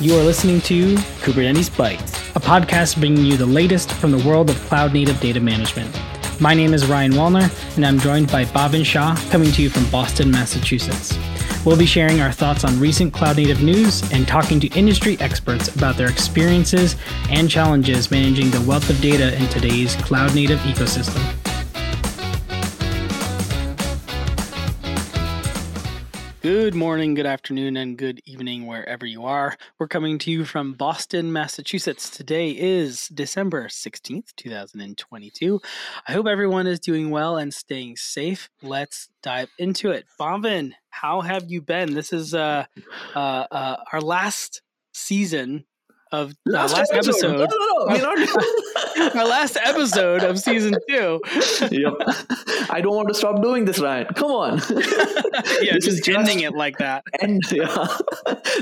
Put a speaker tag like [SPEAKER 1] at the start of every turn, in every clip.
[SPEAKER 1] You are listening to Kubernetes Bytes, a podcast bringing you the latest from the world of cloud native data management. My name is Ryan Wallner, and I'm joined by Bhavin Shah, coming to you from Boston, Massachusetts. We'll be sharing our thoughts on recent cloud native news and talking to industry experts about their experiences and challenges managing the wealth of data in today's cloud native ecosystem. Good morning, good afternoon, and good evening, wherever you are. We're coming to you from Boston, Massachusetts. Today is December 16th, 2022. I hope everyone is doing well and staying safe. Let's dive into it. Bhavin, how have you been? This is uh, uh, uh, our last season of uh, last, last episode. episode. No, no, no. our last episode of season two.
[SPEAKER 2] yep. I don't want to stop doing this, Ryan. Come on.
[SPEAKER 1] yeah, this just is ending just, it like that.
[SPEAKER 2] And yeah.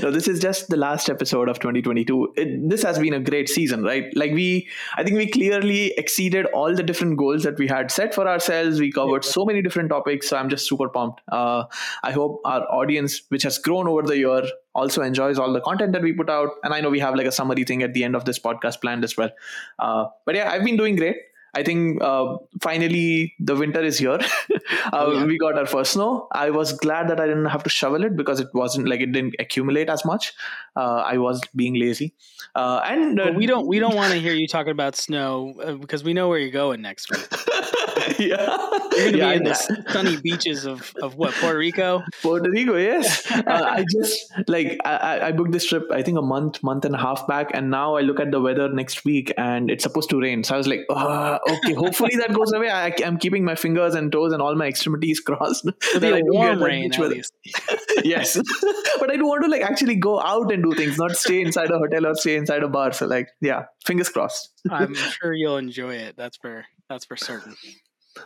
[SPEAKER 2] no, this is just the last episode of 2022. It, this has been a great season, right? Like we, I think we clearly exceeded all the different goals that we had set for ourselves. We covered yeah. so many different topics. So I'm just super pumped. Uh, I hope our audience, which has grown over the year, also enjoys all the content that we put out. And I know we have like a summary thing at the end of this podcast planned as well. Uh, but yeah, I've been doing great. I think uh, finally the winter is here. uh, oh, yeah. We got our first snow. I was glad that I didn't have to shovel it because it wasn't like it didn't accumulate as much. Uh, I was being lazy, uh, and
[SPEAKER 1] uh, we don't we don't want to hear you talking about snow uh, because we know where you're going next week.
[SPEAKER 2] yeah.
[SPEAKER 1] You're gonna yeah, be in the sunny beaches of, of what Puerto Rico.
[SPEAKER 2] Puerto Rico, yes. uh, I just like I, I booked this trip. I think a month, month and a half back, and now I look at the weather next week, and it's supposed to rain. So I was like, oh, okay, hopefully that goes away. I, am keeping my fingers and toes and all my extremities crossed.
[SPEAKER 1] It'll be a warm rain, at least.
[SPEAKER 2] yes, but I do want to like actually go out and do things, not stay inside a hotel or stay inside a bar. So like, yeah, fingers crossed.
[SPEAKER 1] I'm sure you'll enjoy it. That's for that's for certain.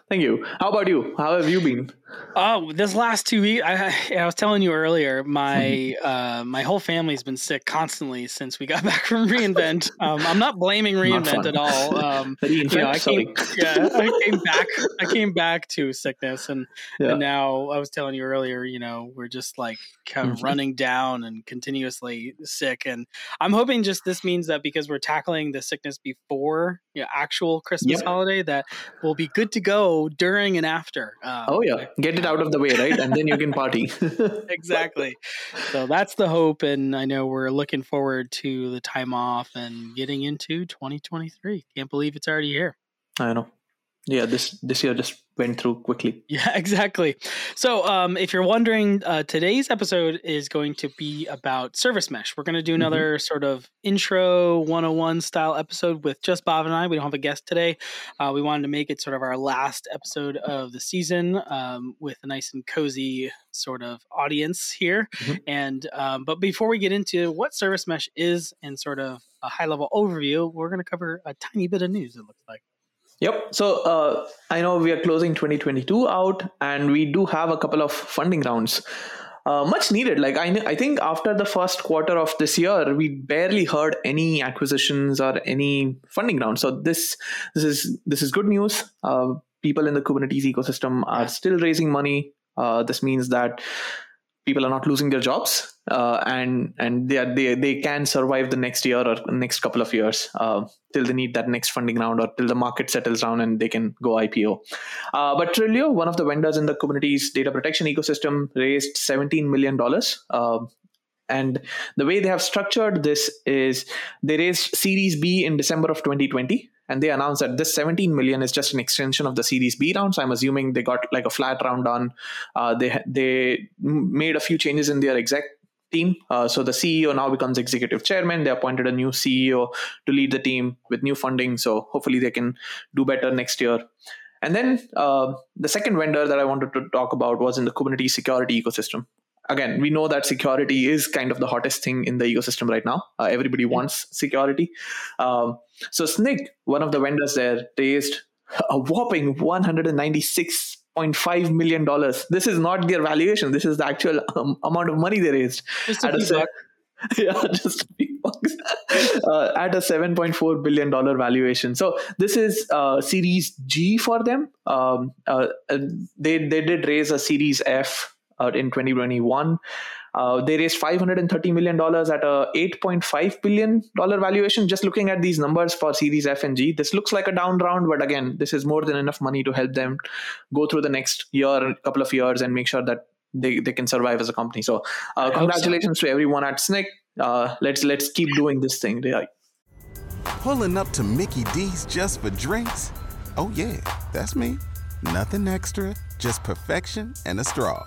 [SPEAKER 2] Thank you. How about you? How have you been?
[SPEAKER 1] Oh, this last two weeks, I, I was telling you earlier, my uh, my whole family's been sick constantly since we got back from reInvent. Um, I'm not blaming reInvent not at all. Um, you know, I came, yeah, I came back. I came back to sickness, and, yeah. and now I was telling you earlier. You know, we're just like kind of mm-hmm. running down and continuously sick, and I'm hoping just this means that because we're tackling the sickness before you know, actual Christmas yep. holiday, that we'll be good to go during and after.
[SPEAKER 2] Um, oh yeah get it out of the way, right? And then you can party.
[SPEAKER 1] exactly. So that's the hope. And I know we're looking forward to the time off and getting into 2023. Can't believe it's already here.
[SPEAKER 2] I know. Yeah, this this year just went through quickly.
[SPEAKER 1] Yeah, exactly. So, um, if you're wondering, uh, today's episode is going to be about service mesh. We're going to do mm-hmm. another mm-hmm. sort of intro 101 style episode with just Bob and I. We don't have a guest today. Uh, we wanted to make it sort of our last episode of the season um, with a nice and cozy sort of audience here. Mm-hmm. And um, but before we get into what service mesh is and sort of a high level overview, we're going to cover a tiny bit of news. It looks like.
[SPEAKER 2] Yep. So uh, I know we are closing 2022 out, and we do have a couple of funding rounds. Uh, much needed. Like I, I think after the first quarter of this year, we barely heard any acquisitions or any funding rounds. So this this is this is good news. Uh, people in the Kubernetes ecosystem are still raising money. Uh, this means that people are not losing their jobs uh, and and they, are, they they can survive the next year or next couple of years uh, till they need that next funding round or till the market settles down and they can go IPO. Uh, but Trilio, one of the vendors in the Kubernetes data protection ecosystem, raised 17 million dollars. Uh, and the way they have structured this is they raised Series B in December of 2020 and they announced that this 17 million is just an extension of the series b round. So i'm assuming they got like a flat round done uh, they they made a few changes in their exec team. Uh, so the ceo now becomes executive chairman. They appointed a new ceo to lead the team with new funding. So hopefully they can do better next year. And then uh, the second vendor that i wanted to talk about was in the kubernetes security ecosystem again, we know that security is kind of the hottest thing in the ecosystem right now. Uh, everybody wants security. Um, so Snyk, one of the vendors there, raised a whopping 196.5 million dollars. This is not their valuation. This is the actual um, amount of money they raised.
[SPEAKER 1] Just a
[SPEAKER 2] yeah, just a few bucks uh, at a 7.4 billion dollar valuation. So this is uh, Series G for them. Um, uh, they they did raise a Series F uh, in 2021. Uh, they raised 530 million dollars at a 8.5 billion dollar valuation. Just looking at these numbers for Series F and G, this looks like a down round, but again, this is more than enough money to help them go through the next year, and couple of years, and make sure that they, they can survive as a company. So, uh, congratulations so. to everyone at Snyk. Uh, let's let's keep doing this thing. Yeah.
[SPEAKER 3] Pulling up to Mickey D's just for drinks. Oh yeah, that's me. Nothing extra, just perfection and a straw.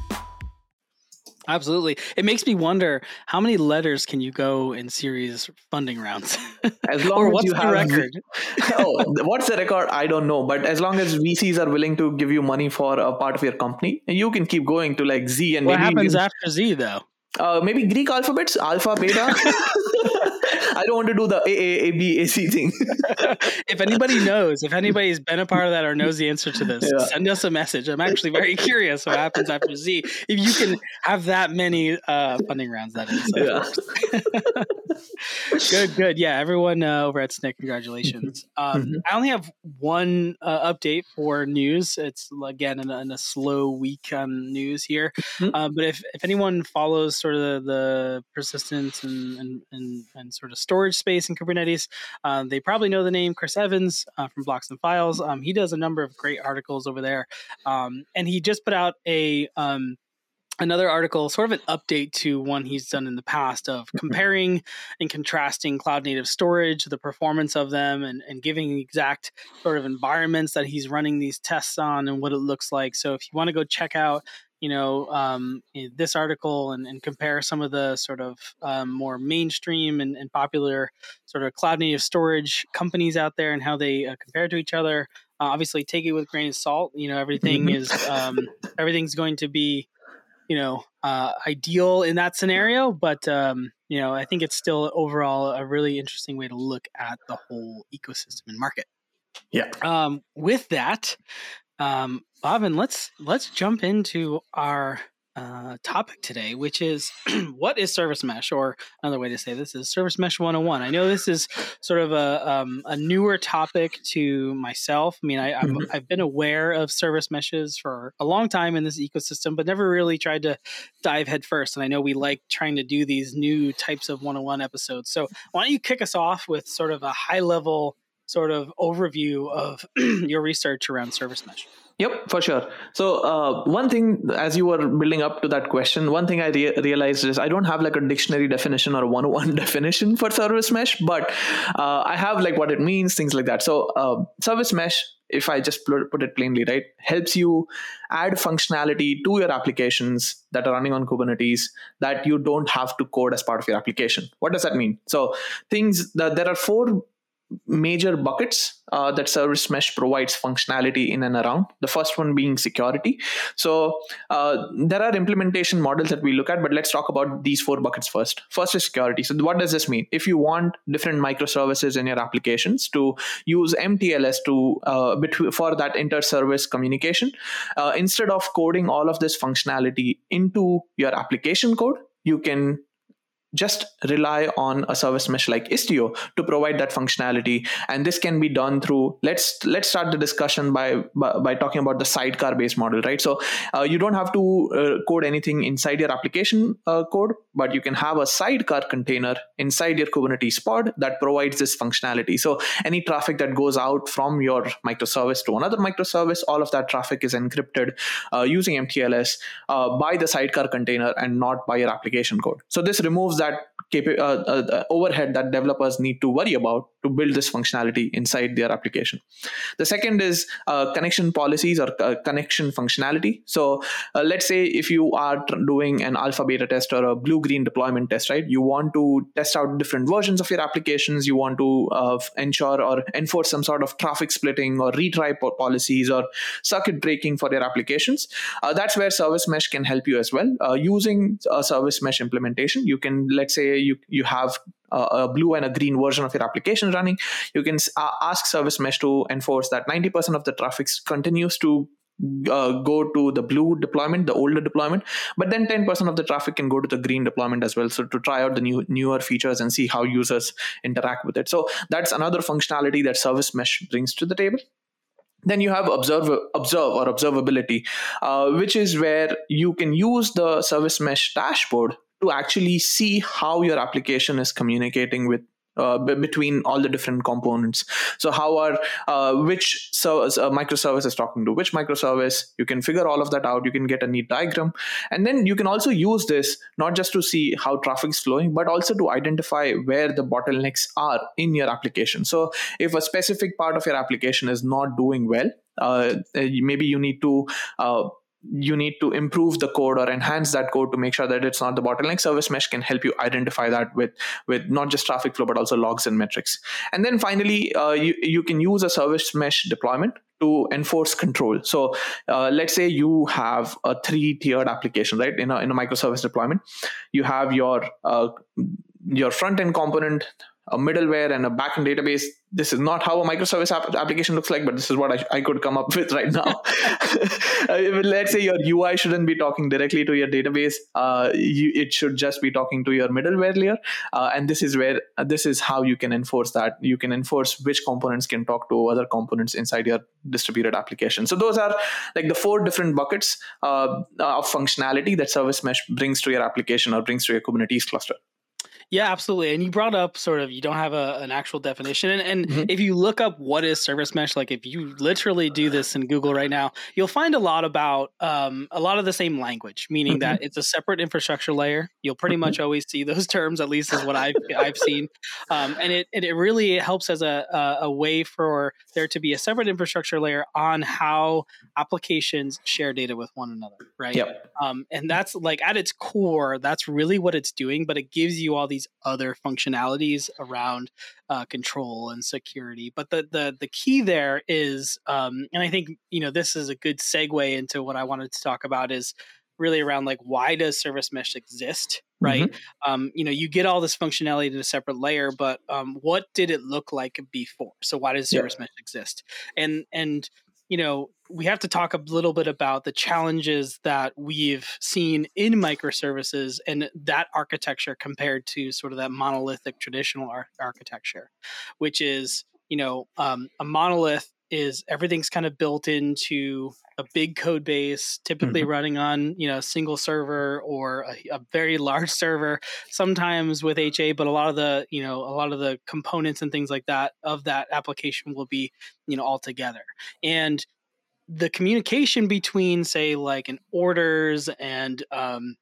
[SPEAKER 1] Absolutely. It makes me wonder how many letters can you go in series funding rounds?
[SPEAKER 2] As long or as what's you the have record? oh, what's the record? I don't know. But as long as VCs are willing to give you money for a part of your company, you can keep going to like Z and maybe.
[SPEAKER 1] what happens after Z though?
[SPEAKER 2] Uh, maybe Greek alphabets, alpha, beta. I don't want to do the A A A B A C thing.
[SPEAKER 1] if anybody knows, if anybody's been a part of that or knows the answer to this, yeah. send us a message. I'm actually very curious what happens after Z. If you can have that many uh, funding rounds, that is. Yeah. good, good. Yeah, everyone uh, over at Snyk, congratulations. Um, mm-hmm. I only have one uh, update for news. It's again in a, in a slow week on news here. Mm-hmm. Uh, but if, if anyone follows sort of the, the persistence and, and, and, and sort of storage space in Kubernetes. Uh, they probably know the name Chris Evans uh, from Blocks and Files. Um, he does a number of great articles over there, um, and he just put out a um, another article, sort of an update to one he's done in the past of mm-hmm. comparing and contrasting cloud native storage, the performance of them, and, and giving exact sort of environments that he's running these tests on and what it looks like. So if you want to go check out you know um, this article and, and, compare some of the sort of um, more mainstream and, and, popular sort of cloud native storage companies out there and how they uh, compare to each other. Uh, obviously, take it with a grain of salt. You know, everything is um, everything's going to be you know uh, ideal in that scenario, but um, you know I think it's still overall a really interesting way to look at the whole ecosystem and market.
[SPEAKER 2] Yeah.
[SPEAKER 1] Um, with that, um, Bhavin, let's let's jump into our uh, topic today, which is what is service mesh, or another way to say this is service mesh 101. I know this is sort of a, um, a newer topic to myself. I mean, I, have mm-hmm. I've been aware of service meshes for a long time in this ecosystem, but never really tried to dive headfirst. And I know we like trying to do these new types of 101 episodes. So why don't you kick us off with sort of a high level sort of overview of your research around service mesh.
[SPEAKER 2] Yep, for sure. So uh, one thing, as you were building up to that question, one thing I re- realized is I don't have like a dictionary definition or a one-on-one definition for service mesh, but uh, I have like what it means, things like that. So uh, service mesh, if I just put it plainly, right, helps you add functionality to your applications that are running on Kubernetes that you don't have to code as part of your application. What does that mean? So things that there are four major buckets uh, that service mesh provides functionality in and around. The first one being security. So uh, there are implementation models that we look at but let's talk about these four buckets first. First is security. So what does this mean? If you want different microservices in your applications to use mtls to uh, for that inter-service communication uh, instead of coding all of this functionality into your application code you can just rely on a service mesh like Istio to provide that functionality. And this can be done through let's let's start the discussion by by, by talking about the sidecar based model, right? So uh, you don't have to uh, code anything inside your application uh, code, but you can have a sidecar container inside your Kubernetes pod that provides this functionality. So any traffic that goes out from your microservice to another microservice, all of that traffic is encrypted uh, using MTLS uh, by the sidecar container and not by your application code. So this removes that uh, uh, overhead that developers need to worry about to build this functionality inside their application. The second is uh, connection policies or uh, connection functionality. So uh, let's say if you are doing an alpha beta test or a blue green deployment test, right? You want to test out different versions of your applications. You want to uh, ensure or enforce some sort of traffic splitting or retry policies or circuit breaking for your applications. Uh, that's where service mesh can help you as well. Uh, using a service mesh implementation, you can let's say you you have a blue and a green version of your application running, you can ask Service Mesh to enforce that 90% of the traffic continues to uh, go to the blue deployment, the older deployment, but then 10% of the traffic can go to the green deployment as well. So to try out the new newer features and see how users interact with it. So that's another functionality that Service Mesh brings to the table. Then you have observe, observe or observability, uh, which is where you can use the Service Mesh dashboard to actually see how your application is communicating with uh, b- between all the different components. So how are uh, which service, uh, microservice is talking to which microservice? You can figure all of that out. You can get a neat diagram, and then you can also use this not just to see how traffic is flowing, but also to identify where the bottlenecks are in your application. So if a specific part of your application is not doing well, uh, maybe you need to uh, you need to improve the code or enhance that code to make sure that it's not the bottleneck. Service mesh can help you identify that with with not just traffic flow but also logs and metrics. And then finally uh, you, you can use a service mesh deployment to enforce control. So uh, let's say you have a three tiered application right? In a, in a microservice deployment you have your uh, your front end component a middleware and a backend database. This is not how a microservice app- application looks like, but this is what I, I could come up with right now. Let's say your UI shouldn't be talking directly to your database. Uh, you, it should just be talking to your middleware layer. Uh, and this is where uh, this is how you can enforce that. You can enforce which components can talk to other components inside your distributed application. So those are like the four different buckets uh, of functionality that Service Mesh brings to your application or brings to your Kubernetes cluster.
[SPEAKER 1] Yeah, absolutely. And you brought up sort of you don't have a, an actual definition. And, and mm-hmm. if you look up what is service mesh, like if you literally do this in Google right now, you'll find a lot about um, a lot of the same language, meaning mm-hmm. that it's a separate infrastructure layer. You'll pretty mm-hmm. much always see those terms, at least is what I've I've seen. Um, and it, it really helps as a, a, a way for there to be a separate infrastructure layer on how applications share data with one another, right?
[SPEAKER 2] Yep.
[SPEAKER 1] Um, and that's like at its core, that's really what it's doing, but it gives you all these other functionalities around uh, control and security. But the the the key there is, um, and I think you know this is a good segue into what I wanted to talk about is really around like why does service mesh exist right mm-hmm. um, you know you get all this functionality in a separate layer but um, what did it look like before so why does service yeah. mesh exist and and you know, we have to talk a little bit about the challenges that we've seen in microservices and that architecture compared to sort of that monolithic traditional ar- architecture, which is, you know, um, a monolith is everything's kind of built into a big code base typically mm-hmm. running on you know a single server or a, a, very large server sometimes with ha but a lot of the you know a lot of the components and things like that of that application will be you know all together and the communication between say like an orders and um,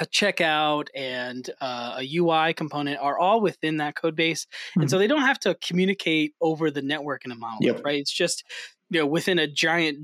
[SPEAKER 1] a checkout and uh, a UI component are all within that code base, mm-hmm. and so they don't have to communicate over the network in a monolith, yep. right? It's just you know within a giant,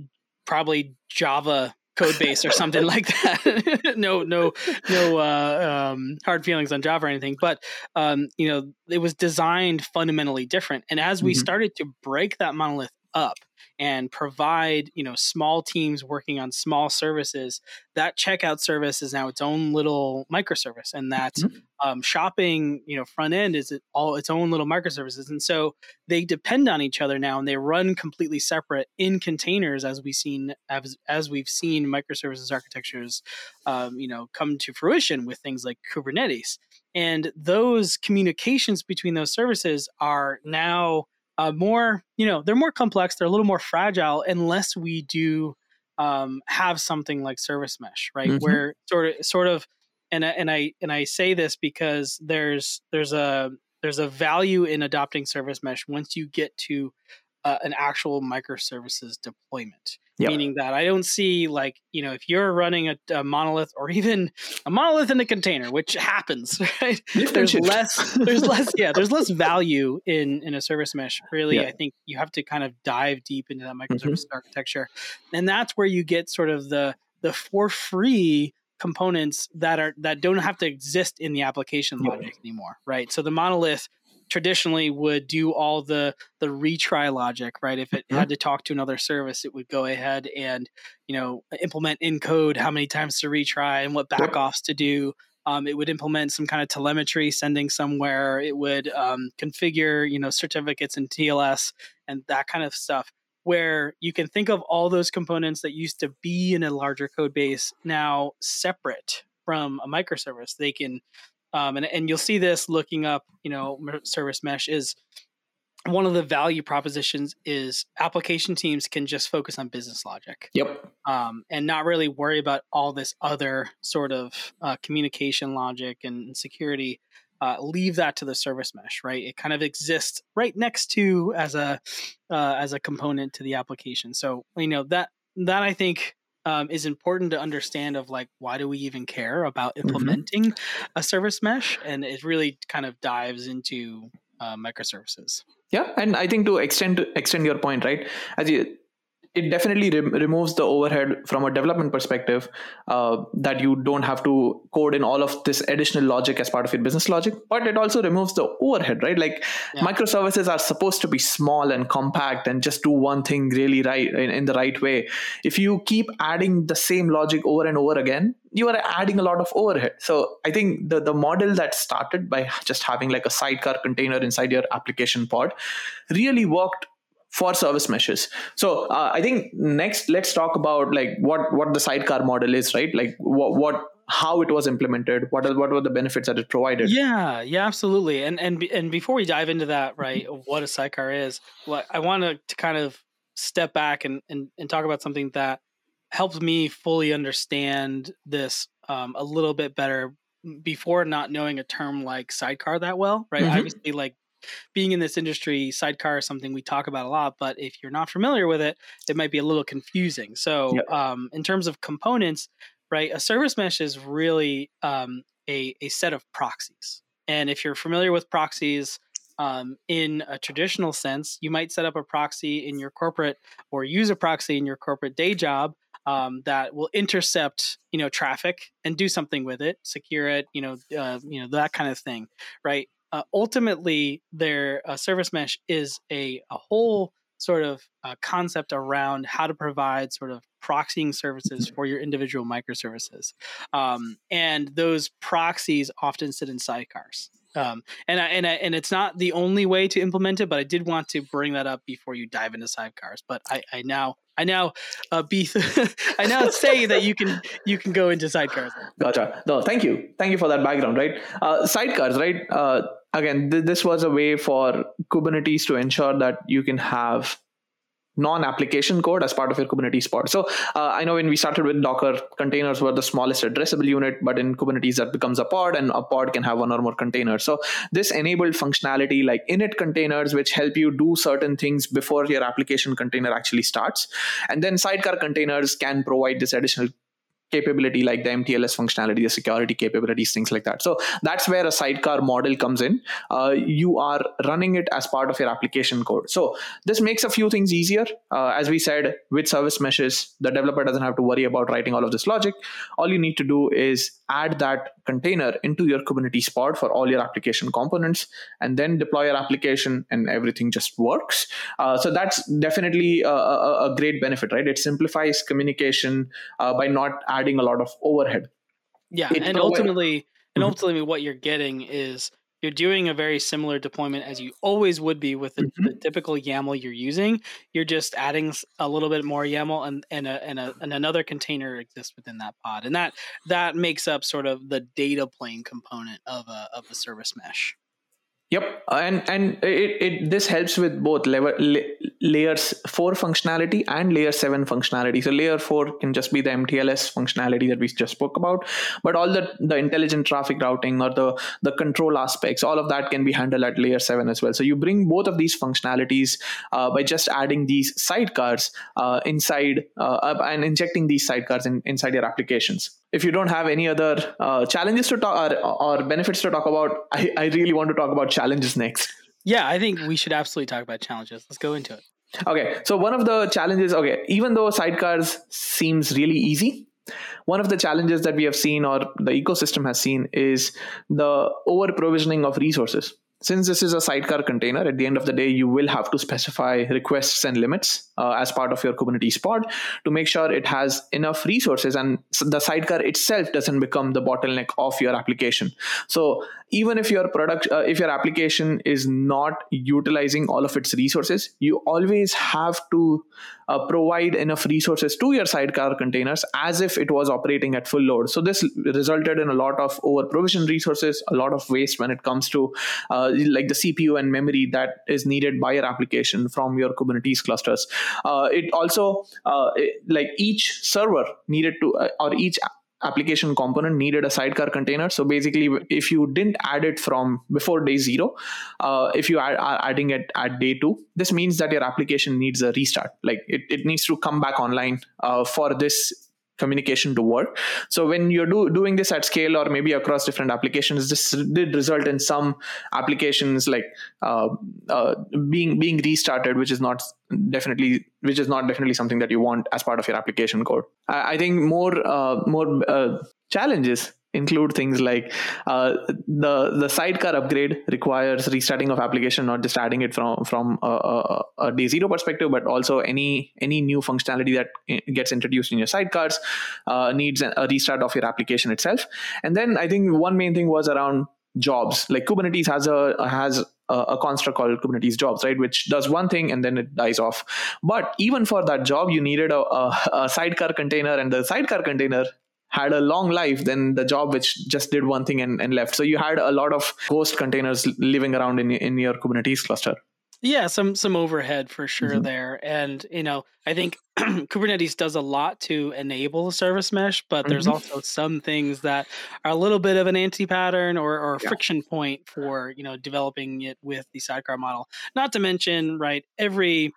[SPEAKER 1] probably Java code base or something like that. no, no, no uh, um, hard feelings on Java or anything, but um, you know it was designed fundamentally different. And as we mm-hmm. started to break that monolith up and provide you know small teams working on small services that checkout service is now its own little microservice and that mm-hmm. um, shopping you know front end is all its own little microservices and so they depend on each other now and they run completely separate in containers as we've seen as, as we've seen microservices architectures um, you know come to fruition with things like kubernetes and those communications between those services are now uh, more, you know, they're more complex. They're a little more fragile unless we do um, have something like service mesh, right? Mm-hmm. Where sort of, sort of, and and I and I say this because there's there's a there's a value in adopting service mesh once you get to uh, an actual microservices deployment. Yep. Meaning that I don't see like you know if you're running a, a, monolith or even a monolith in a container, which happens, right? There's less, there's less, yeah, there's less value in in a service mesh. Really, I think you have to kind of dive deep into that microservice mm-hmm. architecture, and that's where you get sort of the the for free components that are that don't have to exist in the application logic anymore, right? So the monolith traditionally would do all the the retry logic right if it mm-hmm. had to talk to another service it would go ahead and you know implement in code how many times to retry and what backoffs to do Um, it would implement some kind of telemetry sending somewhere. It would um, configure, you know, certificates and TLS and that kind of stuff. Where you can think of all those components that used to be in a larger code base now separate from a microservice. They can, um, and and you'll see this looking up, you know, service mesh is one of the value propositions is application teams can just focus on business logic.
[SPEAKER 2] Yep.
[SPEAKER 1] Um, and not really worry about all this other sort of uh, communication logic and security. Uh, leave that to the service mesh, right? It kind of exists right next to as a uh, as a component to the application. So you know that that I think um, is important to understand of like why do we even care about mm-hmm. implementing mm-hmm. a service mesh, and it really kind of dives into uh, microservices.
[SPEAKER 2] Yeah, and I think to extend to extend your point, right? As you it definitely re- removes the overhead from a development perspective uh, that you don't have to code in all of this additional logic as part of your business logic but it also removes the overhead right? Like yeah. microservices are supposed to be small and compact and just do one thing really right in, in the right way. If you keep adding the same logic over and over again you are adding a lot of overhead. So i think the, the model that started by just having like a sidecar container inside your application pod really worked for service meshes. So uh, i think next let's talk about like what what the sidecar model is right? Like what what how it was implemented what are what were the benefits that it provided?
[SPEAKER 1] Yeah yeah absolutely. And and and before we dive into that right what a sidecar is what i want to kind of step back and, and and talk about something that helped me fully understand this um, a little bit better before not knowing a term like sidecar that well right? Mm-hmm. obviously like being in this industry, sidecar is something we talk about a lot, but if you're not familiar with it, it might be a little confusing. So, yep. um, in terms of components, right, a service mesh is really um, a, a set of proxies. And if you're familiar with proxies, um, in a traditional sense, you might set up a proxy in your corporate or use a proxy in your corporate day job um, that will intercept, you know, traffic and do something with it, secure it, you know, uh, you know that kind of thing, right? Uh, ultimately their uh, service mesh is a, a whole sort of uh, concept around how to provide sort of proxying services for your individual microservices um, and those proxies often sit in sidecars um, and I, and I, and it's not the only way to implement it, but I did want to bring that up before you dive into sidecars. But I, I now I now uh, be I now say that you can you can go into sidecars.
[SPEAKER 2] Gotcha. No, thank you, thank you for that background. Right, uh, sidecars. Right. Uh, again, th- this was a way for Kubernetes to ensure that you can have non-application code as part of your Kubernetes pod. So uh, I know when we started with Docker, containers were the smallest addressable unit, but in Kubernetes that becomes a pod, and a pod can have one or more containers. So this enabled functionality like init containers, which help you do certain things before your application container actually starts, and then sidecar containers can provide this additional capability like the MTLS functionality, the security capabilities, things like that. So that's where a sidecar model comes in. Uh, you are running it as part of your application code. So this makes a few things easier. Uh, as we said, with service meshes, the developer doesn't have to worry about writing all of this logic. All you need to do is add that container into your Kubernetes pod for all your application components, and then deploy your application, and everything just works. Uh, so that's definitely a, a, a, great benefit, right? It simplifies communication uh, by not adding a lot of overhead.
[SPEAKER 1] Yeah, it and ultimately, and mm-hmm. ultimately, what you're getting is you're doing a very similar deployment as you always would be with the, mm-hmm. the, typical YAML you're using. You're just adding a little bit more YAML, and and, a, and, a, and another container exists within that pod, and that that makes up sort of the data plane component of a of a service mesh.
[SPEAKER 2] Yep, and and it, it this helps with both level, la- layers four functionality and layer seven functionality. So layer four can just be the MTLS functionality that we just spoke about, but all the the intelligent traffic routing or the the control aspects, all of that can be handled at layer seven as well. So you bring both of these functionalities uh, by just adding these sidecars uh, inside uh, and injecting these sidecars in, inside your applications if you don't have any other uh, challenges to talk or, or, benefits to talk about, I, I really want to talk about challenges next.
[SPEAKER 1] Yeah, I think we should absolutely talk about challenges. Let's go into it.
[SPEAKER 2] Okay, so one of the challenges, okay, even though sidecars seems really easy, one of the challenges that we have seen or the ecosystem has seen is the over provisioning of resources since this is a sidecar container, at the end of the day, you will have to specify requests and limits uh, as part of your Kubernetes pod to make sure it has enough resources and the sidecar itself doesn't become the bottleneck of your application. So even if your product, uh, if your application is not utilizing all of its resources, you always have to uh, provide enough resources to your sidecar containers as if it was operating at full load. So this resulted in a lot of over provision resources, a lot of waste when it comes to uh, like the CPU and memory that is needed by your application from your Kubernetes clusters. Uh, it also uh, it, like each server needed to uh, or each application component needed a sidecar container. So basically, if you didn't add it from before day zero, uh, if you are, adding it at day two, this means that your application needs a restart. Like it, it needs to come back online uh, for this communication to work. So when you're do, doing this at scale or maybe across different applications, this did result in some applications like uh, uh, being being restarted, which is not definitely which is not definitely something that you want as part of your application code. I, I think more uh, more uh, challenges include things like uh, the the sidecar upgrade requires restarting of application, not just adding it from from a, a, a, day zero perspective, but also any any new functionality that gets introduced in your sidecars uh, needs a restart of your application itself. And then I think one main thing was around jobs. Like Kubernetes has a has a construct called Kubernetes jobs, right, which does one thing and then it dies off. But even for that job, you needed a, a, a, sidecar container, and the sidecar container had a long life than the job which just did one thing and, and left. So you had a lot of ghost containers living around in, in your Kubernetes cluster.
[SPEAKER 1] Yeah, some some overhead for sure mm-hmm. there, and you know I think Kubernetes does a lot to enable a service mesh, but mm-hmm. there's also some things that are a little bit of an anti-pattern or, or yeah. friction point for you know developing it with the sidecar model. Not to mention, right, every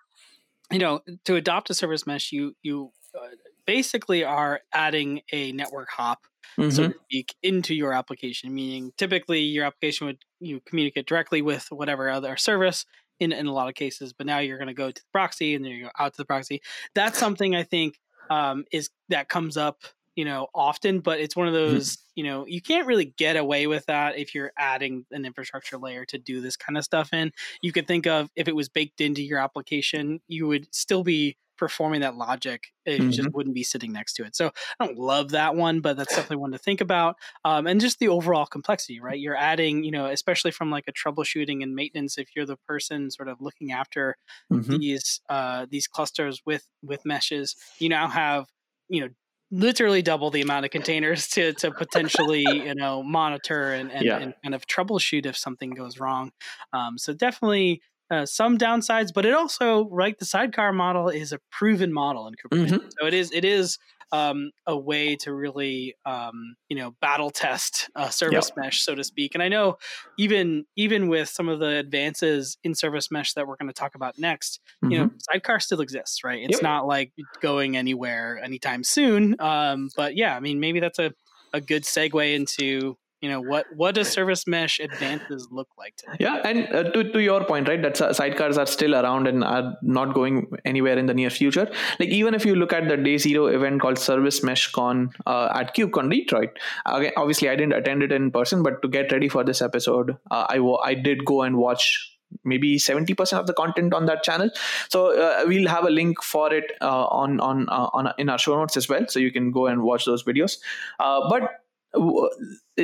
[SPEAKER 1] you know to adopt a service mesh, you you uh, basically are adding a network hop, mm-hmm. so to speak, into your application. Meaning, typically your application would you communicate directly with whatever other service in in a lot of cases, but now you're going to go to the proxy and then you go out to the proxy. That's something I think um, is that comes up you know often but it's one of mm-hmm. those you know you can't really get away with that if you're adding an infrastructure layer to do this kind of stuff in you could think of if it was baked into your application you would still be performing that logic, it mm-hmm. just wouldn't be sitting next to it. So I don't love that one, but that's definitely one to think about. Um, and just the overall complexity, right? You're adding, you know, especially from like a troubleshooting and maintenance. If you're the person sort of looking after mm-hmm. these uh, these clusters with with meshes, you now have, you know, literally double the amount of containers to to potentially you know monitor and and, yeah. and kind of troubleshoot if something goes wrong um, so definitely uh, some downsides, but it also, right, the sidecar model is a proven model in Kubernetes. Mm-hmm. So it is it is um, a way to really um, you know battle test a service yep. mesh, so to speak. And I know even even with some of the advances in service mesh that we're going to talk about next, mm-hmm. you know, mm-hmm. sidecar still exists, right? It's yep. not like going anywhere anytime soon. Um, but yeah, I mean, maybe that's a a good segue into you know what what does service mesh advances look like today?
[SPEAKER 2] yeah and uh, to, to your point right that sidecars are still around and are not going anywhere in the near future. Like even if you look at the day zero event called service mesh con uh, at kubecon detroit again obviously i didn't attend it in person but to get ready for this episode uh, i i did go and watch maybe 70% of the content on that channel. So uh, we'll have a link for it uh, on on uh, on in our show notes as well so you can go and watch those videos. Uh, but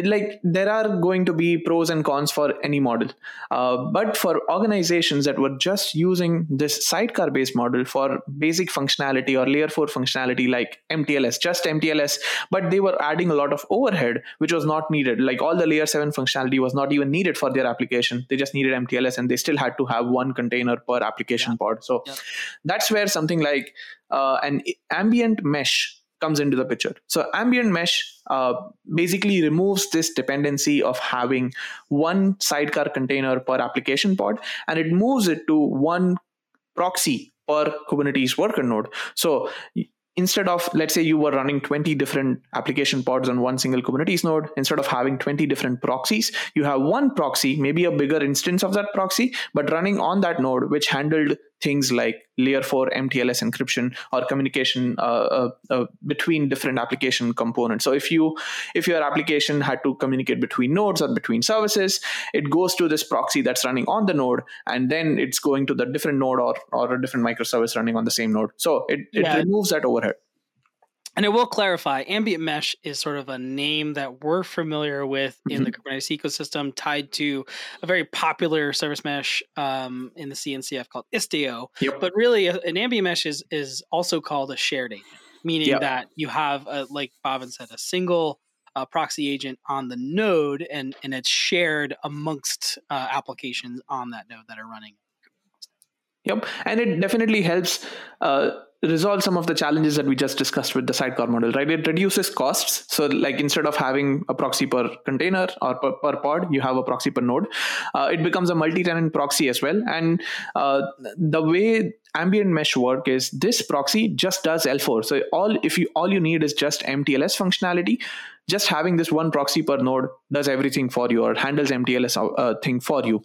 [SPEAKER 2] like there are going to be pros and cons for any model uh, but for organizations that were just using this sidecar based model for basic functionality or layer 4 functionality like mtls just mtls but they were adding a lot of overhead which was not needed like all the layer 7 functionality was not even needed for their application they just needed mtls and they still had to have one container per application yeah. pod so yeah. that's where something like uh, an ambient mesh comes into the picture. So ambient mesh uh, basically removes this dependency of having one sidecar container per application pod, and it moves it to one proxy per Kubernetes worker node. So instead of let's say you were running 20 different application pods on one single kubernetes node instead of having 20 different proxies you have one proxy maybe a bigger instance of that proxy but running on that node which handled things like layer 4 mtls encryption or communication uh, uh, uh, between different application components. So if you if your application had to communicate between nodes or between services it goes to this proxy that's running on the node and then it's going to the different node or or a different microservice running on the same node. So it, it yeah. removes that overhead
[SPEAKER 1] and I will clarify, ambient mesh is sort of a name that we're familiar with in mm-hmm. the Kubernetes ecosystem, tied to a very popular service mesh um, in the CNCF called Istio. Yep. But really, an ambient mesh is is also called a shared agent, meaning yep. that you have, a, like Bhavin said, a single uh, proxy agent on the node, and and it's shared amongst uh, applications on that node that are running.
[SPEAKER 2] Yep, and it definitely helps. Uh, resolve some of the challenges that we just discussed with the sidecar model, right? It reduces costs. So, like instead of having a proxy per container or per, per pod, you have a proxy per node. Uh, it becomes a multi-tenant proxy as well. And uh, the way ambient mesh work is this proxy just does L4. So all if you all you need is just MTLS functionality just having this one proxy per node does everything for you or handles mtls uh, thing for you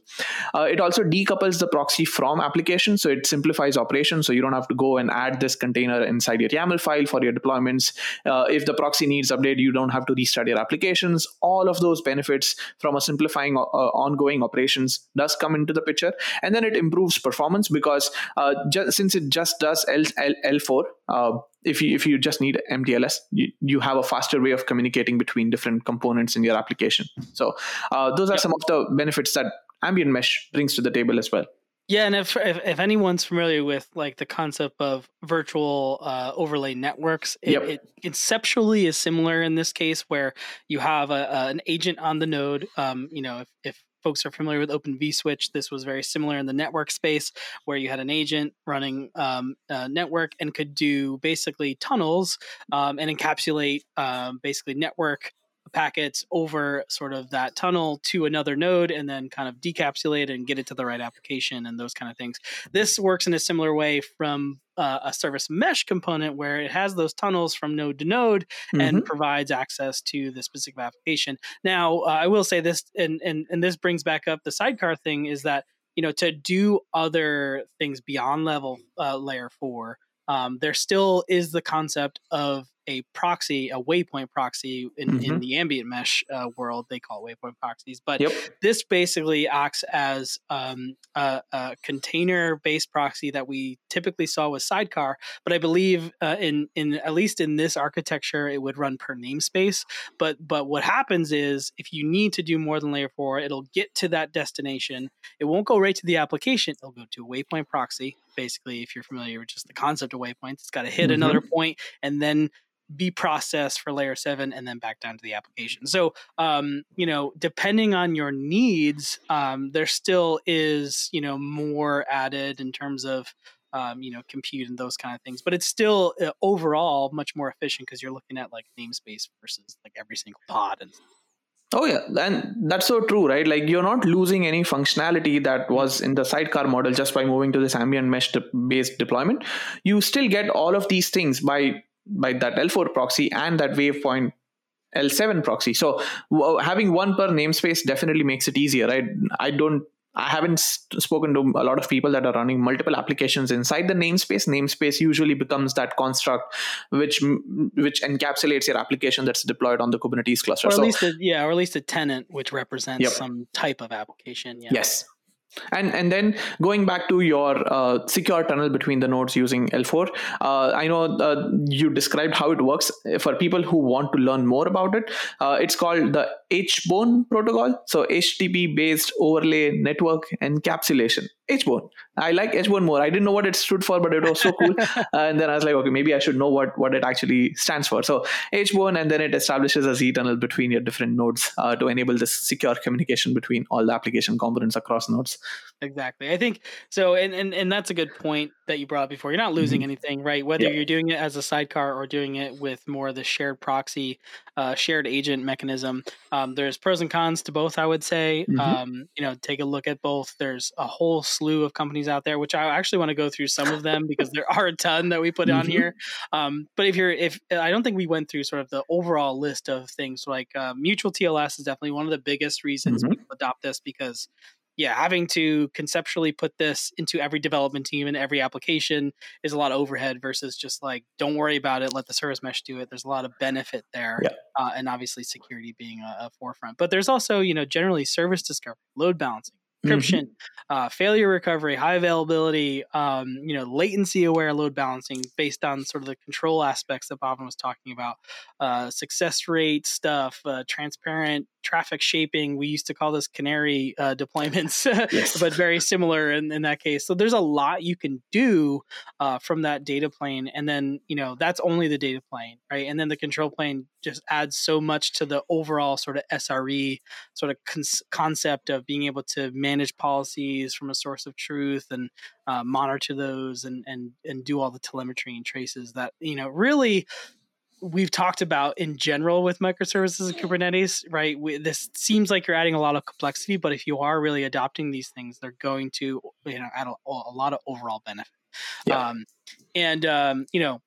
[SPEAKER 2] uh, it also decouples the proxy from application so it simplifies operations so you don't have to go and add this container inside your yaml file for your deployments uh, if the proxy needs update you don't have to restart your applications all of those benefits from a simplifying uh, ongoing operations does come into the picture and then it improves performance because uh, just, since it just does L, L, L4 uh, if you if you just need MTLS, you, you have a faster way of communicating between different components in your application. So uh, those are yep. some of the benefits that ambient mesh brings to the table as well.
[SPEAKER 1] Yeah, and if, if, if anyone's familiar with like the concept of virtual uh, overlay networks, it, yep. it, conceptually is similar in this case, where you have a, a, an agent on the node. Um, you know, if, if folks are familiar with Open vSwitch, this was very similar in the network space where you had an agent running um, a network and could do basically tunnels um, and encapsulate um, basically network packets over sort of that tunnel to another node and then kind of decapsulate and get it to the right application and those kind of things. This works in a similar way from uh, a service mesh component where it has those tunnels from node to node mm-hmm. and provides access to the specific application. Now, uh, I will say this, and, and and this brings back up the sidecar thing is that you know to do other things beyond level uh, layer four. Um, there still is the concept of a proxy, a waypoint proxy in, mm-hmm. in the ambient mesh uh, world. They call it waypoint proxies, but yep. this basically acts as um, a, a container-based proxy that we typically saw with Sidecar. But I believe uh, in in at least in this architecture, it would run per namespace. But but what happens is if you need to do more than layer four, it'll get to that destination. It won't go right to the application. It'll go to a waypoint proxy. Basically, if you're familiar with just the concept of waypoints, it's got to hit mm-hmm. another point and then be processed for layer seven and then back down to the application. So, um, you know, depending on your needs, um, there still is, you know, more added in terms of, um, you know, compute and those kind of things. But it's still uh, overall much more efficient because you're looking at like namespace versus like every single pod and.
[SPEAKER 2] Oh yeah, and that's so true, right? Like you're not losing any functionality that was in the sidecar model just by moving to this ambient mesh based deployment. You still get all of these things by by that L4 proxy and that waypoint L7 proxy. So w- having one per namespace definitely makes it easier, right? I don't I haven't spoken to a lot of people that are running multiple applications inside the namespace. Namespace usually becomes that construct which which encapsulates your application that's deployed on the Kubernetes cluster.
[SPEAKER 1] Or at so, least a, yeah, or at least a tenant which represents yep. some type of application. Yeah.
[SPEAKER 2] Yes, and and then going back to your uh, secure tunnel between the nodes using L4, uh, I know uh, you described how it works. For people who want to learn more about it, uh, it's called the HBONE protocol. So HTTP based overlay network encapsulation. HBONE. I like HBONE more. I didn't know what it stood for, but it was so cool. and then I was like, okay, maybe I should know what, what it actually stands for. So HBONE, and then it establishes a Z tunnel between your different nodes uh, to enable this secure communication between all the application components across nodes.
[SPEAKER 1] Exactly. I think so. And, and, and that's a good point that you brought up before. You're not losing mm-hmm. anything, right? Whether yep. you're doing it as a sidecar or doing it with more of the shared proxy, uh, shared agent mechanism. Um, there's pros and cons to both, I would say. Mm-hmm. Um, you know, take a look at both. There's a whole slew of companies out there, which I actually want to go through some of them because there are a ton that we put mm-hmm. on here. Um, but if you're, if I don't think we went through sort of the overall list of things like uh, mutual TLS is definitely one of the biggest reasons mm-hmm. people adopt this because yeah, having to conceptually put this into every development team and every application is a lot of overhead versus just like, don't worry about it, let the service mesh do it. There's a lot of benefit there. Yeah. Uh, and obviously security being a, a forefront. But there's also, you know, generally service discovery, load balancing, encryption, mm-hmm. uh, failure recovery, high availability, um, you know, latency aware load balancing based on sort of the control aspects that Bhavin was talking about, uh, success rate stuff, uh, transparent traffic shaping. We used to call this canary uh, deployments, but very similar in, in, that case. So there's a lot you can do uh, from that data plane. And then, you know, that's only the data plane, right? And then the control plane just adds so much to the overall sort of SRE sort of con- concept of being able to manage policies from a source of truth and uh, monitor those and, and, and do all the telemetry and traces that, you know, really we've talked about in general with microservices and Kubernetes, right? We, this seems like you're adding a lot of complexity, but if you are really adopting these things, they're going to, you know, add a, a lot of overall benefit. Yeah. Um, and um, you know,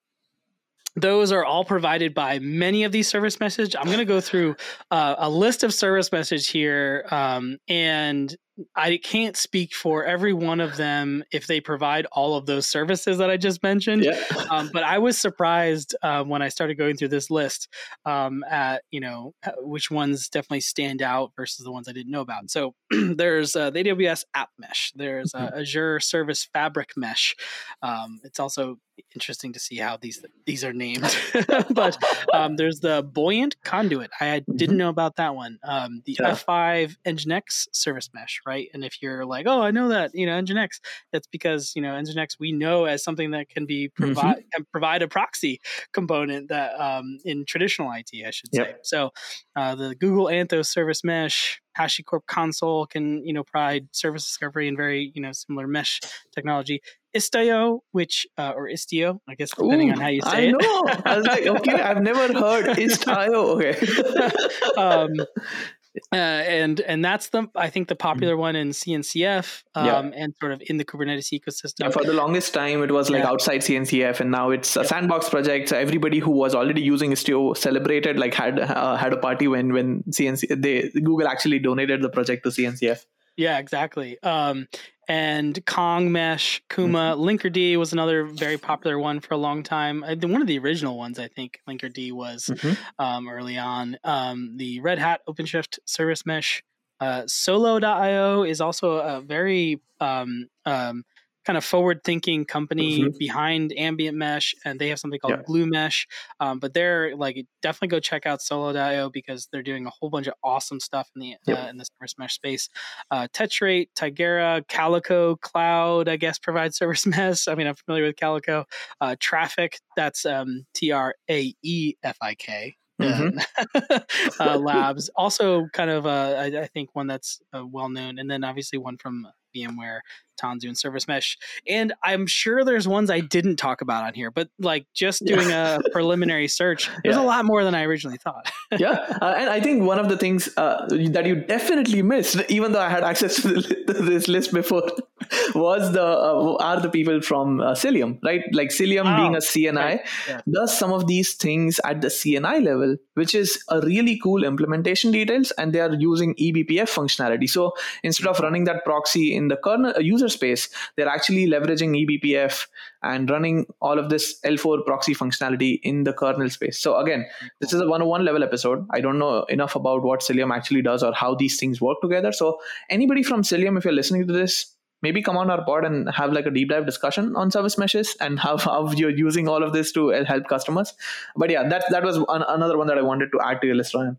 [SPEAKER 1] those are all provided by many of these service meshes. I'm going to go through uh, a list of service meshes here, um, and I can't speak for every one of them if they provide all of those services that I just mentioned. Yeah. um, but I was surprised uh, when I started going through this list um, at you know which ones definitely stand out versus the ones I didn't know about. So there's uh, the AWS App Mesh. There's uh, Azure Service Fabric Mesh. Um, it's also interesting to see how these these are named. but um, there's the Buoyant Conduit. I didn't mm-hmm. know about that one. Um, the yeah. F5 Nginx Service Mesh right? And if you're like, oh, I know that, you know, Nginx, that's because you know Nginx we know as something that can be provide mm-hmm. can provide a proxy component that um, in traditional IT, I should yep. say. So uh, the Google Anthos Service Mesh, HashiCorp Consul can you know provide service discovery and very you know similar mesh technology. Istio, which uh, or Istio, I guess depending Ooh, on how you say I
[SPEAKER 2] it. I know. I was like, okay, I've never heard Istio. Okay. um,
[SPEAKER 1] uh, and and that's the I think the mm-hmm. popular one in CNCF um, yeah. and sort of in the Kubernetes ecosystem.
[SPEAKER 2] Yeah, for the longest time, it was like yeah. outside CNCF, and now it's a sandbox project. So everybody who was already using Istio celebrated, like had uh, had a party when when CNC they Google actually donated the project to CNCF.
[SPEAKER 1] Yeah, exactly. Um, and Kong Mesh, Kuma, mm-hmm. Linkerd was another very popular one for a long time. One of the original ones, I think, Linkerd was mm-hmm. um, early on. Um, the Red Hat OpenShift Service Mesh, uh, Solo.io is also a very um, um kind of forward thinking company mm-hmm. behind ambient mesh and they have something called yeah. Gloo Mesh um, but they're like definitely go check out solo.io because they're doing a whole bunch of awesome stuff in the uh, in the service mesh space uh, tetrate tigera calico cloud i guess provides service mesh i mean i'm familiar with calico uh, Traefik that's um, t-r-a-e-f-i-k Mm-hmm. uh, labs also kind of uh, I, I, think one that's uh, well known and then obviously one from VMware, Tanzu, and Service Mesh. And I'm sure there's ones I didn't talk about on here, but like just doing a preliminary search, there's yeah. a lot more than I originally thought.
[SPEAKER 2] yeah, uh, and I think one of the things uh, that you definitely missed, even though I had access to, the, to this list before, was the uh, are the people from uh, Cilium, right? Like Cilium oh, being a CNI right. yeah. does some of these things at the CNI level, which is a really cool implementation details, and they are using eBPF functionality. So instead of running that proxy in the kernel uh, user space, they're actually leveraging eBPF and running all of this L4 proxy functionality in the kernel space. So again, this is a 101 level episode. I don't know enough about what Cilium actually does or how these things work together. So anybody from Cilium, if you're listening to this, maybe come on our pod and have like a deep dive discussion on service meshes and how, how you're using all of this to uh, help customers. But yeah, that that was an, another one that I wanted to add to your list, Ryan.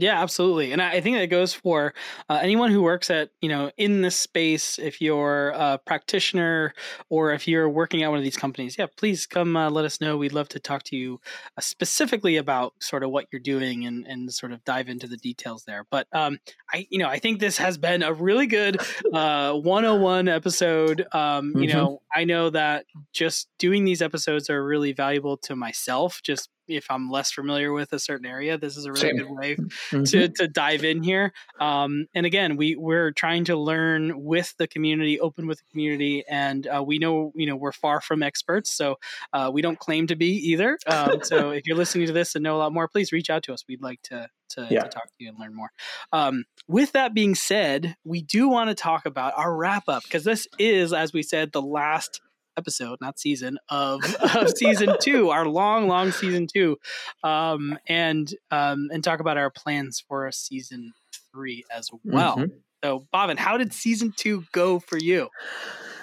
[SPEAKER 1] Yeah, absolutely, and I think that goes for uh, anyone who works at you know in this space. If you're a practitioner or if you're working at one of these companies, yeah, please come uh, let us know. We'd love to talk to you uh, specifically about sort of what you're doing and and sort of dive into the details there. But um, I you know I think this has been a really good uh, 101 episode. Um, mm-hmm. You know, I know that just doing these episodes are really valuable to myself, just if I'm less familiar with a certain area, this is a really Same. good way mm-hmm. to, to dive in here. Um, and again, we we're trying to learn with the community, open with the community, and uh, we know you know we're far from experts, so uh, we don't claim to be either. Um, so if you're listening to this and know a lot more, please reach out to us. We'd like to to, yeah. to talk to you and learn more. Um, with that being said, we do want to talk about our wrap up because this is, as we said, the last episode, not season of, of season two, our long, long season two, um, and um, and talk about our plans for a season three as well. Mm-hmm. So, Bhavin, how did season two go for you?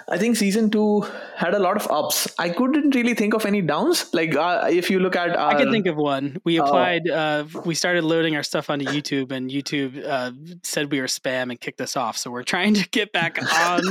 [SPEAKER 2] I think season two had a lot of ups. I couldn't really think of any downs. Like uh, if you look at, our,
[SPEAKER 1] I can think of one. We oh. applied. Uh, we started loading our stuff onto YouTube, and YouTube uh, said we were spam and kicked us off. So we're trying to get back on.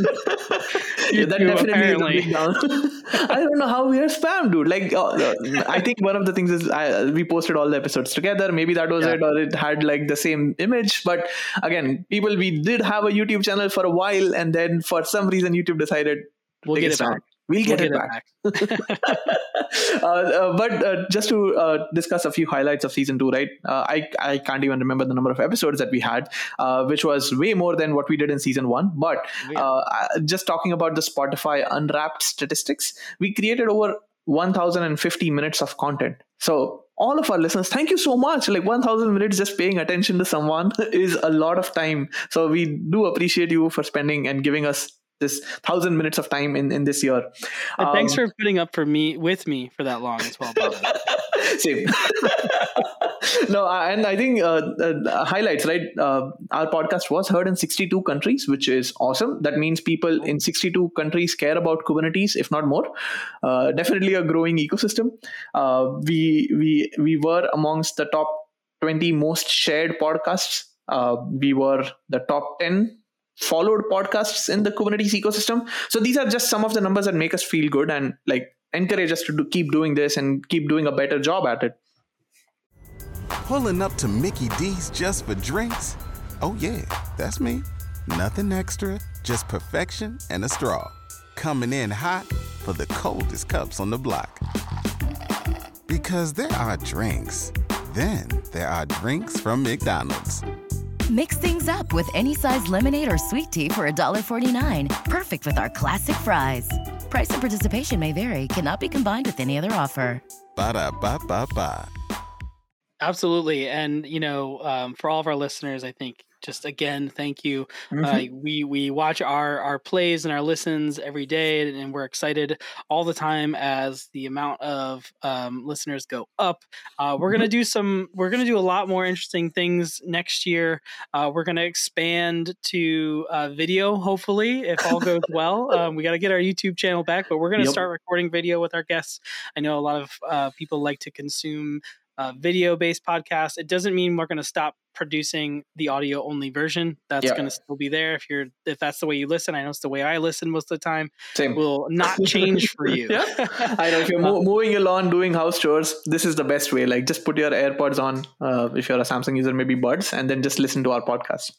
[SPEAKER 2] yeah, that definitely apparently. is a big down. I don't know how we are spam, dude. Like uh, uh, I think one of the things is I, we posted all the episodes together. Maybe that was yeah. it, or it had like the same image. But again, people, we did have a YouTube channel for a while, and then for some reason, YouTube decided decided
[SPEAKER 1] we'll get it back.
[SPEAKER 2] We'll get, we'll it, back. Back. uh, uh, but uh, just to uh, discuss a few highlights of season two, right? Uh, I I can't even remember the number of episodes that we had, uh, which was way more than what we did in season one. But yeah. just talking about the Spotify Unwrapped statistics, we created over 1050 minutes of content. So all of our listeners, thank you so much. Like 1000 minutes just paying attention to someone is a lot of time. So we do appreciate you for spending and giving us this thousand minutes of time in in this year.
[SPEAKER 1] Um, thanks for putting up for me with me for that long as well.
[SPEAKER 2] Same. no, and I think uh, uh, highlights right. Uh, our podcast was heard in 62 countries, which is awesome. That means people in 62 countries care about Kubernetes, if not more. Uh, definitely a growing ecosystem. Uh, we we we were amongst the top 20 most shared podcasts. Uh, we were the top 10 followed podcasts in the Kubernetes ecosystem. So these are just some of the numbers that make us feel good and like encourage us to do, keep doing this and keep doing a better job at it.
[SPEAKER 3] Pulling up to Mickey D's just for drinks? Oh, yeah, that's me. Nothing extra, just perfection and a straw. Coming in hot for the coldest cups on the block. Because there are drinks, then there are drinks from McDonald's.
[SPEAKER 4] Mix things up with any size lemonade or sweet tea for $1.49. Perfect with our classic fries. Price and participation may vary, cannot be combined with any other offer.
[SPEAKER 3] Ba da ba ba ba.
[SPEAKER 1] Absolutely. And, you know, um, for all of our listeners, I think just again, thank you. Uh, mm-hmm. Uh, we we watch our our plays and our listens every day, and we're excited all the time as the amount of um, listeners go up. Uh, we're gonna mm-hmm. do some. We're gonna do a lot more interesting things next year. Uh, we're gonna expand to uh, video, hopefully, if all goes well. Um, we got to get our YouTube channel back, but we're gonna yep. start recording video with our guests. I know a lot of uh, people like to consume uh, video based podcast. It doesn't mean we're going to stop producing the audio only version. That's yeah. going to still be there. If you're if that's the way you listen, I know it's the way I listen most of the time. Same will not change for you.
[SPEAKER 2] yeah, I know if you're mo- mowing your lawn, doing house chores, this is the best way. Like just put your AirPods on. Uh, if you're a Samsung user, maybe buds, and then just listen to our podcast.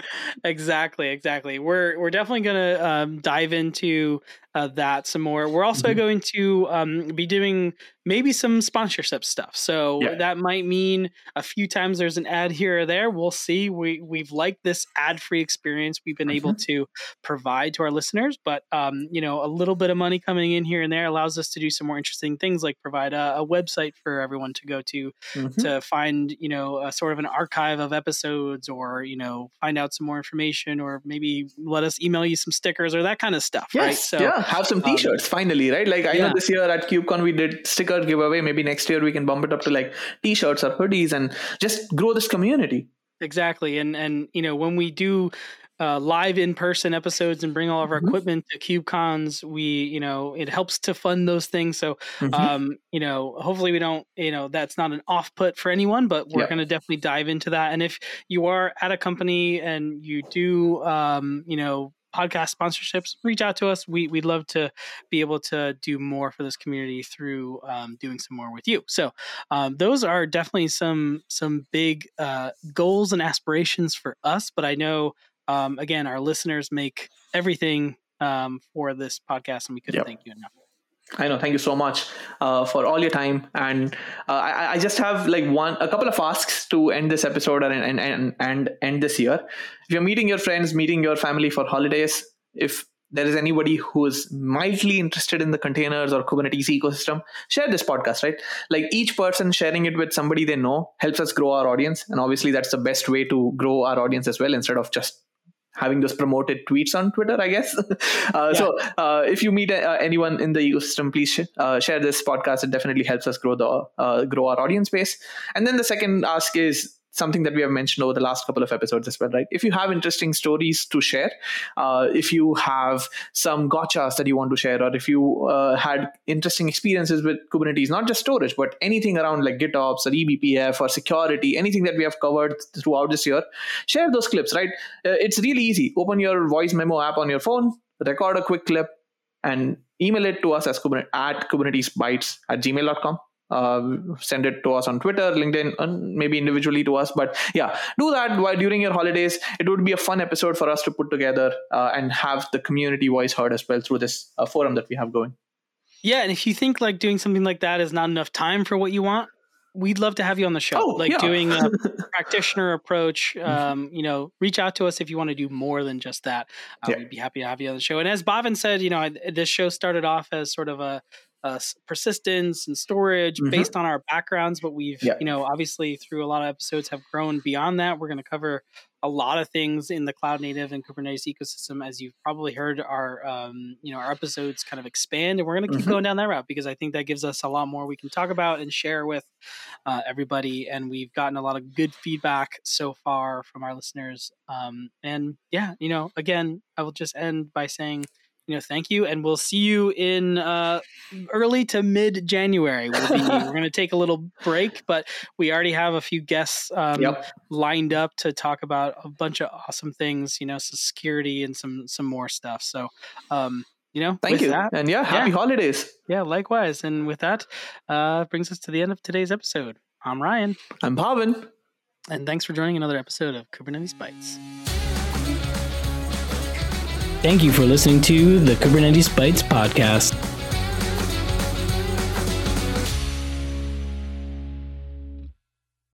[SPEAKER 1] exactly, exactly. We're we're definitely going to um, dive into uh, that some more. We're also mm-hmm. going to um, be doing maybe some sponsorship stuff. So yeah. that might mean a few times there's an ad here or there. We'll see. We we've liked this ad free experience we've been mm-hmm. able to provide to our listeners, but um, you know, a little bit of money coming in here and there allows us to do some more interesting things, like provide a, a website for everyone to go to mm-hmm. to find you know a sort of an archive of episodes, or you know, find out some more information, or maybe let us email you some stickers or that kind of stuff.
[SPEAKER 2] Yes.
[SPEAKER 1] Right.
[SPEAKER 2] So yeah, have some um, t-shirts um, finally, right? Like I yeah. know this year at KubeCon we did sticker giveaway. Maybe next year we can bump it up to like t-shirts or hoodies and just grow this community.
[SPEAKER 1] Exactly. And and you know, when we do uh, live in person episodes and bring all of our mm-hmm. equipment to KubeCons, we, you know, it helps to fund those things. So, mm-hmm. um, you know, hopefully we don't, you know, that's not an off put for anyone, but we're yeah. going to definitely dive into that. And if you are at a company and you do, um, you know, podcast sponsorships, reach out to us. We we'd love to be able to do more for this community through um, doing some more with you. So um, those are definitely some some big uh, goals and aspirations for us. But I know um, again, our listeners make everything um, for this podcast, and we couldn't yep. thank you enough.
[SPEAKER 2] I know. Thank you so much uh, for all your time, and uh, I, I, just have like one, a couple of asks to end this episode and and and, and end this year. If you're meeting your friends, meeting your family for holidays, if there is anybody who is mildly interested in the containers or Kubernetes ecosystem, share this podcast, right? Like each person sharing it with somebody they know helps us grow our audience. And obviously, that's the best way to grow our audience as well, instead of just having those promoted tweets on Twitter, I guess. uh, yeah. So uh, if you meet uh, anyone in the ecosystem, please sh- uh, share this podcast. It definitely helps us grow the uh, grow our audience base. And then the second ask is something that we have mentioned over the last couple of episodes as well, right? If you have interesting stories to share, uh, if you have some gotchas that you want to share, or if you uh, had interesting experiences with Kubernetes, not just storage, but anything around like GitOps or eBPF or security, anything that we have covered throughout this year, share those clips, right? Uh, it's really easy. Open your voice memo app on your phone, record a quick clip, and email it to us as Kubernetes, at kubernetesbytes at gmail.com uh, send it to us on Twitter, LinkedIn, and maybe individually to us. But yeah, do that while during your holidays. It would be a fun episode for us to put together uh, and have the community voice heard as well through this uh, forum that we have going.
[SPEAKER 1] Yeah, and if you think like doing something like that is not enough time for what you want, we'd love to have you on the show. Oh, like yeah. doing a practitioner approach. Um. You know, reach out to us if you want to do more than just that. Uh, yeah. We'd be happy to have you on the show. And as Bhavin said, you know, this show started off as sort of a uh, persistence and storage mm-hmm. based on our backgrounds but we've yeah. you know obviously through a lot of episodes have grown beyond that we're going to cover a lot of things in the cloud native and kubernetes ecosystem as you've probably heard our um, you know our episodes kind of expand and we're going to keep mm-hmm. going down that route because i think that gives us a lot more we can talk about and share with uh, everybody and we've gotten a lot of good feedback so far from our listeners um, and yeah you know again i will just end by saying you know, thank you, and we'll see you in uh, early to mid January. We'll be, we're going to take a little break, but we already have a few guests um, yep. lined up to talk about a bunch of awesome things. You know, some security and some some more stuff. So, um, you know,
[SPEAKER 2] thank you, that, and yeah, happy yeah. holidays.
[SPEAKER 1] Yeah, likewise. And with that, uh, brings us to the end of today's episode. I'm Ryan.
[SPEAKER 2] I'm Bhavin.
[SPEAKER 1] And thanks for joining another episode of Kubernetes Bytes. Thank you for listening to the Kubernetes Bytes podcast.